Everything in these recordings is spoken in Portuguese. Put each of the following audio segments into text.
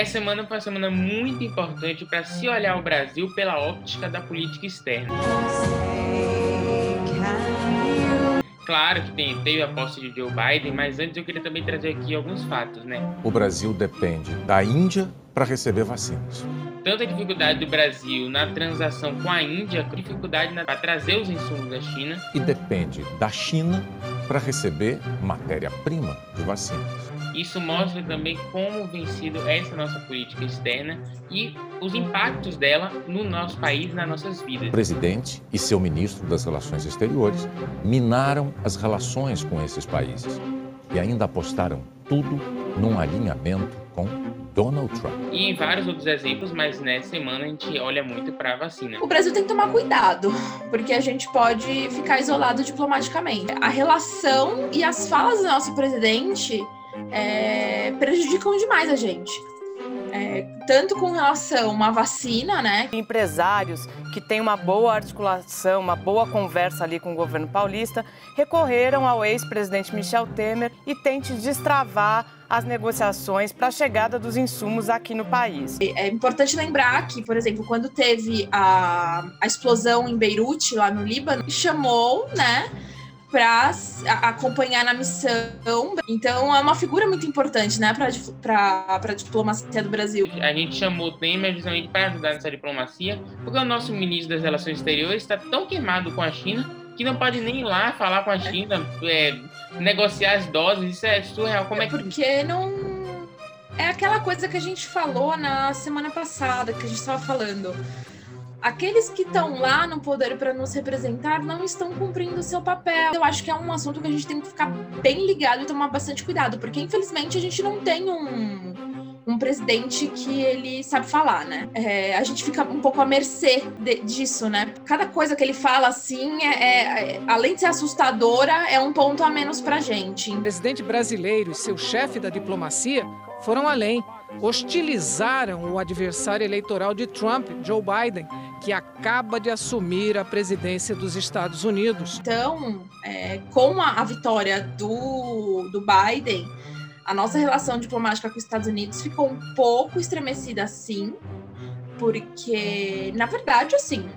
Essa semana foi uma semana muito importante para se olhar o Brasil pela óptica da política externa. Claro que tem, teve a posse de Joe Biden, mas antes eu queria também trazer aqui alguns fatos, né? O Brasil depende da Índia para receber vacinas. Tanto a dificuldade do Brasil na transação com a Índia, a dificuldade para trazer os insumos da China. E depende da China para receber matéria-prima de vacinas. Isso mostra também como vem sido essa nossa política externa e os impactos dela no nosso país, nas nossas vidas. O presidente e seu ministro das Relações Exteriores minaram as relações com esses países e ainda apostaram tudo num alinhamento com Donald Trump. E em vários outros exemplos, mas nessa semana a gente olha muito para a vacina. O Brasil tem que tomar cuidado, porque a gente pode ficar isolado diplomaticamente. A relação e as falas do nosso presidente é, prejudicam demais a gente. É, tanto com relação à vacina, né? Empresários que têm uma boa articulação, uma boa conversa ali com o governo paulista, recorreram ao ex-presidente Michel Temer e tente destravar as negociações para a chegada dos insumos aqui no país. É importante lembrar que, por exemplo, quando teve a, a explosão em Beirute, lá no Líbano, chamou, né? Para acompanhar na missão. Então é uma figura muito importante, né, para a diplomacia do Brasil. A gente chamou o Temer justamente para ajudar nessa diplomacia, porque o nosso ministro das Relações Exteriores está tão queimado com a China que não pode nem ir lá falar com a China, é, negociar as doses. Isso é surreal. Como é, é porque não. É aquela coisa que a gente falou na semana passada, que a gente estava falando aqueles que estão lá no poder para nos representar não estão cumprindo o seu papel. Eu acho que é um assunto que a gente tem que ficar bem ligado e tomar bastante cuidado, porque infelizmente a gente não tem um um presidente que ele sabe falar, né? É, a gente fica um pouco à mercê de, disso, né? Cada coisa que ele fala assim, é, é, é, além de ser assustadora, é um ponto a menos pra gente. O presidente brasileiro e seu chefe da diplomacia foram além. Hostilizaram o adversário eleitoral de Trump, Joe Biden, que acaba de assumir a presidência dos Estados Unidos. Então, é, com a, a vitória do, do Biden, a nossa relação diplomática com os Estados Unidos ficou um pouco estremecida, sim, porque, na verdade, assim,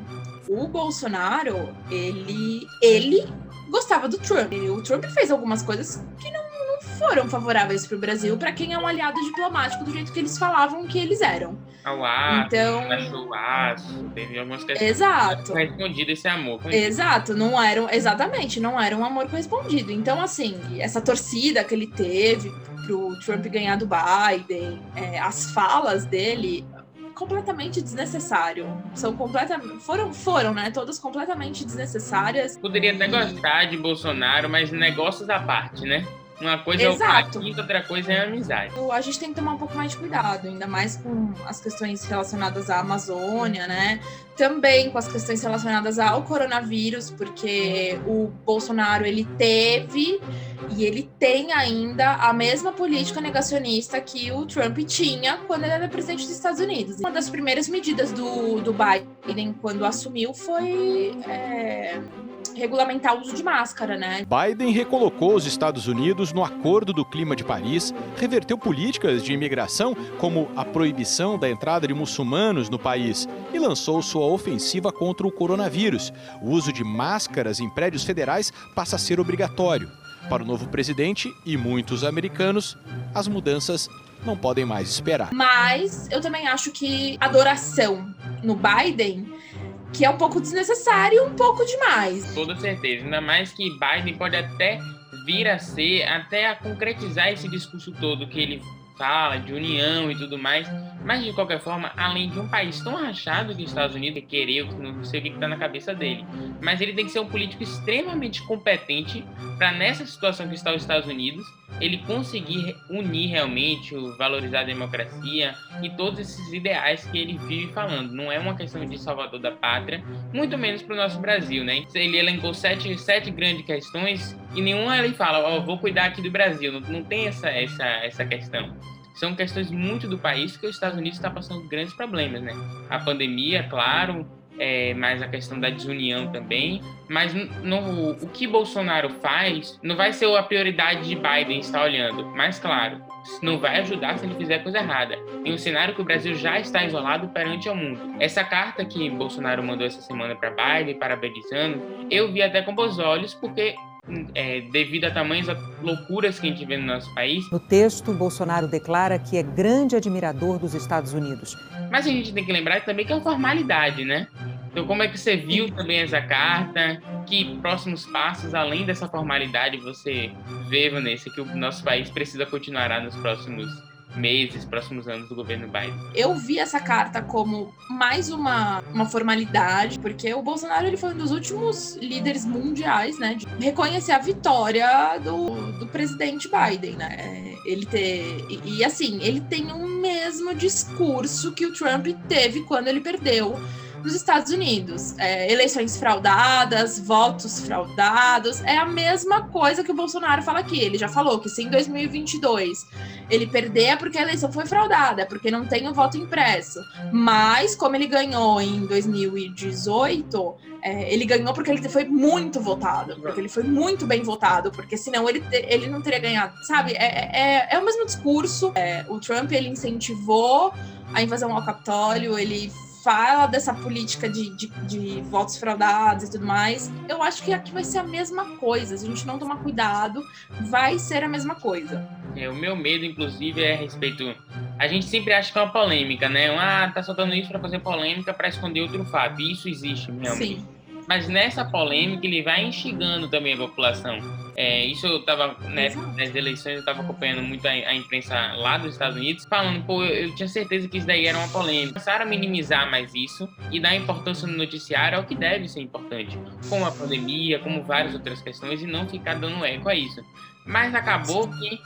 o Bolsonaro, ele, ele gostava do Trump. O Trump fez algumas coisas que não foram favoráveis para o Brasil para quem é um aliado diplomático do jeito que eles falavam que eles eram. Ao aço, então, achou aço, teve algumas questões. Exato. Correspondido esse amor. Exato, não eram, exatamente, não era um amor correspondido. Então, assim, essa torcida que ele teve pro Trump ganhar do Biden, é, as falas dele completamente desnecessário. São completamente. Foram, foram, né? Todas completamente desnecessárias. Poderia até gostar de Bolsonaro, mas negócios à parte, né? Uma coisa Exato. é o outra coisa é a amizade. A gente tem que tomar um pouco mais de cuidado, ainda mais com as questões relacionadas à Amazônia, né? Também com as questões relacionadas ao coronavírus, porque o Bolsonaro ele teve e ele tem ainda a mesma política negacionista que o Trump tinha quando ele era presidente dos Estados Unidos. Uma das primeiras medidas do, do Biden quando assumiu foi é, regulamentar o uso de máscara, né? Biden recolocou os Estados Unidos no Acordo do Clima de Paris, reverteu políticas de imigração, como a proibição da entrada de muçulmanos no país, e lançou sua ofensiva contra o coronavírus. O uso de máscaras em prédios federais passa a ser obrigatório. Para o novo presidente e muitos americanos, as mudanças não podem mais esperar. Mas eu também acho que adoração no Biden que é um pouco desnecessário e um pouco demais. Toda certeza, ainda mais que Biden pode até vir a ser, até a concretizar esse discurso todo que ele fala de união e tudo mais, mas de qualquer forma, além de um país tão rachado que os Estados Unidos querer, não sei o que está na cabeça dele, mas ele tem que ser um político extremamente competente para nessa situação que está os Estados Unidos, ele conseguir unir realmente, valorizar a democracia e todos esses ideais que ele vive falando. Não é uma questão de salvador da pátria, muito menos para o nosso Brasil, né? Ele elencou sete, sete grandes questões e nenhuma ele fala, ó, oh, vou cuidar aqui do Brasil. Não, não tem essa, essa, essa questão são questões muito do país que os Estados Unidos está passando grandes problemas, né? A pandemia, claro, é, mas a questão da desunião também. Mas no, o que Bolsonaro faz não vai ser a prioridade de Biden estar olhando. Mas, claro, não vai ajudar se ele fizer coisa errada. Em um cenário que o Brasil já está isolado perante o mundo. Essa carta que Bolsonaro mandou essa semana para Biden, parabenizando, eu vi até com bons olhos, porque é, devido a tamanhas loucuras que a gente vê no nosso país. No texto, Bolsonaro declara que é grande admirador dos Estados Unidos. Mas a gente tem que lembrar também que é uma formalidade, né? Então, como é que você viu também essa carta? Que próximos passos, além dessa formalidade, você vê, Vanessa, que o nosso país precisa continuar nos próximos meses, próximos anos do governo Biden. Eu vi essa carta como mais uma, uma formalidade, porque o Bolsonaro ele foi um dos últimos líderes mundiais, né, de reconhecer a vitória do, do presidente Biden, né? Ele ter e, e assim, ele tem o mesmo discurso que o Trump teve quando ele perdeu nos Estados Unidos. É, eleições fraudadas, votos fraudados, é a mesma coisa que o Bolsonaro fala aqui. Ele já falou que se em 2022 ele perder é porque a eleição foi fraudada, é porque não tem o voto impresso. Mas, como ele ganhou em 2018, é, ele ganhou porque ele foi muito votado, porque ele foi muito bem votado, porque senão ele, ele não teria ganhado, sabe? É, é, é o mesmo discurso. É, o Trump ele incentivou a invasão ao Capitólio, ele fala dessa política de, de, de, votos fraudados e tudo mais, eu acho que aqui vai ser a mesma coisa. Se a gente não tomar cuidado, vai ser a mesma coisa. É, o meu medo, inclusive, é a respeito. A gente sempre acha que é uma polêmica, né? Ah, tá soltando isso para fazer polêmica para esconder outro fato. E isso existe realmente. Sim. Mas nessa polêmica ele vai instigando também a população. É, isso eu estava né, nas eleições eu estava acompanhando muito a, a, imprensa lá dos Estados Unidos, falando, pô, eu, tinha certeza que isso daí era uma polêmica. Começaram a minimizar mais isso e dar importância no noticiário ao que deve ser importante, como a pandemia, como várias outras questões, e não ficar dando eco a isso. Mas acabou que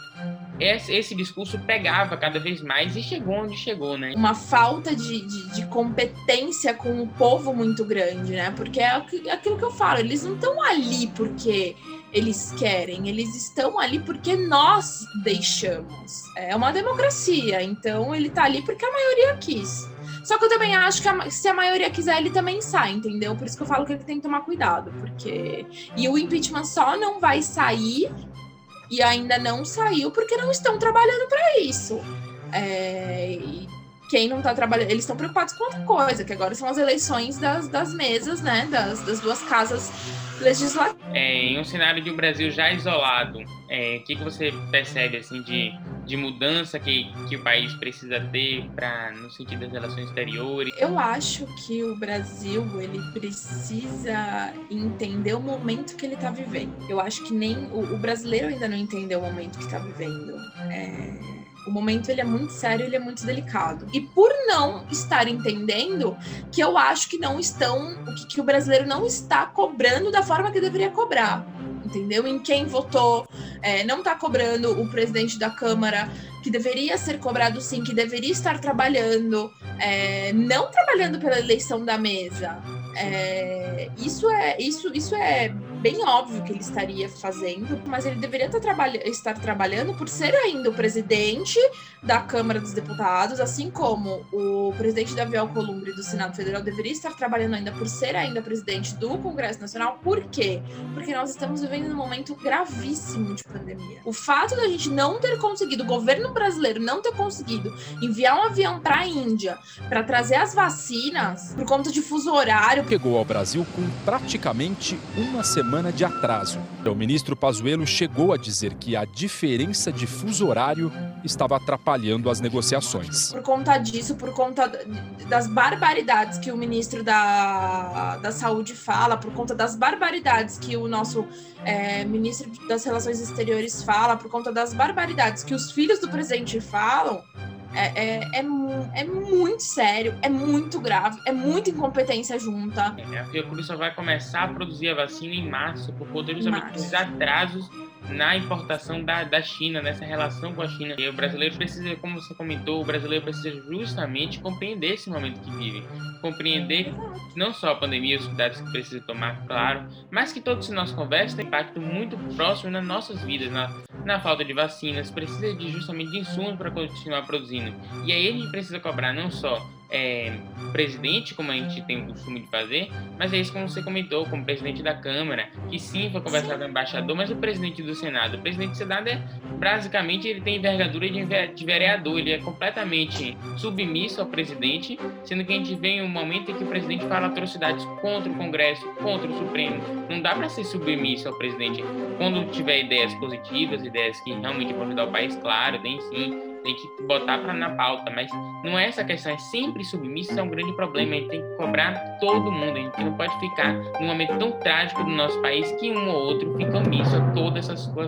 esse, discurso pegava cada vez mais e chegou onde chegou, né? Uma falta de, de, de competência com o povo muito grande, né? Porque é aquilo que eu falo, eles não estão ali porque eles querem, eles estão ali porque nós deixamos. É uma democracia, então ele tá ali porque a maioria quis. Só que eu também acho que a, se a maioria quiser, ele também sai, entendeu? Por isso que eu falo que ele tem que tomar cuidado, porque. E o impeachment só não vai sair e ainda não saiu porque não estão trabalhando para isso. É, quem não está trabalhando, eles estão preocupados com outra coisa, que agora são as eleições das, das mesas, né, das, das duas casas legislativas. É, em um cenário de um Brasil já isolado, é, o que, que você percebe assim de, de mudança que, que o país precisa ter para no sentido das relações exteriores? Eu acho que o Brasil ele precisa entender o momento que ele está vivendo. Eu acho que nem o, o, brasileiro ainda não entendeu o momento que está vivendo. É o momento ele é muito sério, ele é muito delicado. E por não estar entendendo, que eu acho que não estão, que, que o brasileiro não está cobrando da forma que deveria cobrar entendeu? Em quem votou, é, não está cobrando o presidente da Câmara, que deveria ser cobrado sim, que deveria estar trabalhando, é, não trabalhando pela eleição da mesa. É, isso é isso, isso é bem óbvio que ele estaria fazendo, mas ele deveria estar, trabalha estar trabalhando por ser ainda o presidente da Câmara dos Deputados, assim como o presidente Davi Alcolumbre do Senado Federal deveria estar trabalhando ainda por ser ainda presidente do Congresso Nacional. Por quê? Porque nós estamos vivendo um momento gravíssimo de pandemia. O fato da gente não ter conseguido, o governo brasileiro não ter conseguido enviar um avião para a Índia para trazer as vacinas por conta de fuso horário. Chegou ao Brasil com praticamente uma semana semana de atraso. O ministro Pazuello chegou a dizer que a diferença de fuso horário estava atrapalhando as negociações. Por conta disso, por conta das barbaridades que o ministro da, da Saúde fala, por conta das barbaridades que o nosso é, ministro das Relações Exteriores fala, por conta das barbaridades que os filhos do presidente falam, é, é, é, é, muito sério, é muito grave, é muita incompetência junta. É, a Fiocruz só vai começar a produzir a vacina em março, por conta justamente dos atrasos na importação da, da China, nessa relação com a China. E o brasileiro precisa, como você comentou, o brasileiro precisa justamente compreender esse momento que vive. Compreender não só a pandemia, os cuidados que precisa tomar, claro, mas que todo esse nosso conversa tem impacto muito próximo nas nossas vidas, na, na falta de vacinas, precisa de justamente de insumos para continuar produzindo. E aí gente precisa cobrar não só é, presidente, como a gente tem o costume de fazer, mas é isso como você comentou, como presidente da Câmara, que sim foi conversar com o embaixador, mas o presidente do Senado, o presidente do Senado é basicamente ele tem envergadura de vereador, ele é completamente submisso ao presidente, sendo que a gente vê em um momento em que o presidente fala atrocidades contra o Congresso, contra o Supremo. Não dá para ser submisso ao presidente quando tiver ideias positivas, ideias que realmente vão ajudar o país, claro, tem sim, tem que botar para na pauta, mas não é essa questão, é sempre submisso, isso é um grande problema, a gente tem que cobrar todo mundo, a gente não pode ficar num momento tão trágico do nosso país que um ou outro fica omisso a toda essa situação.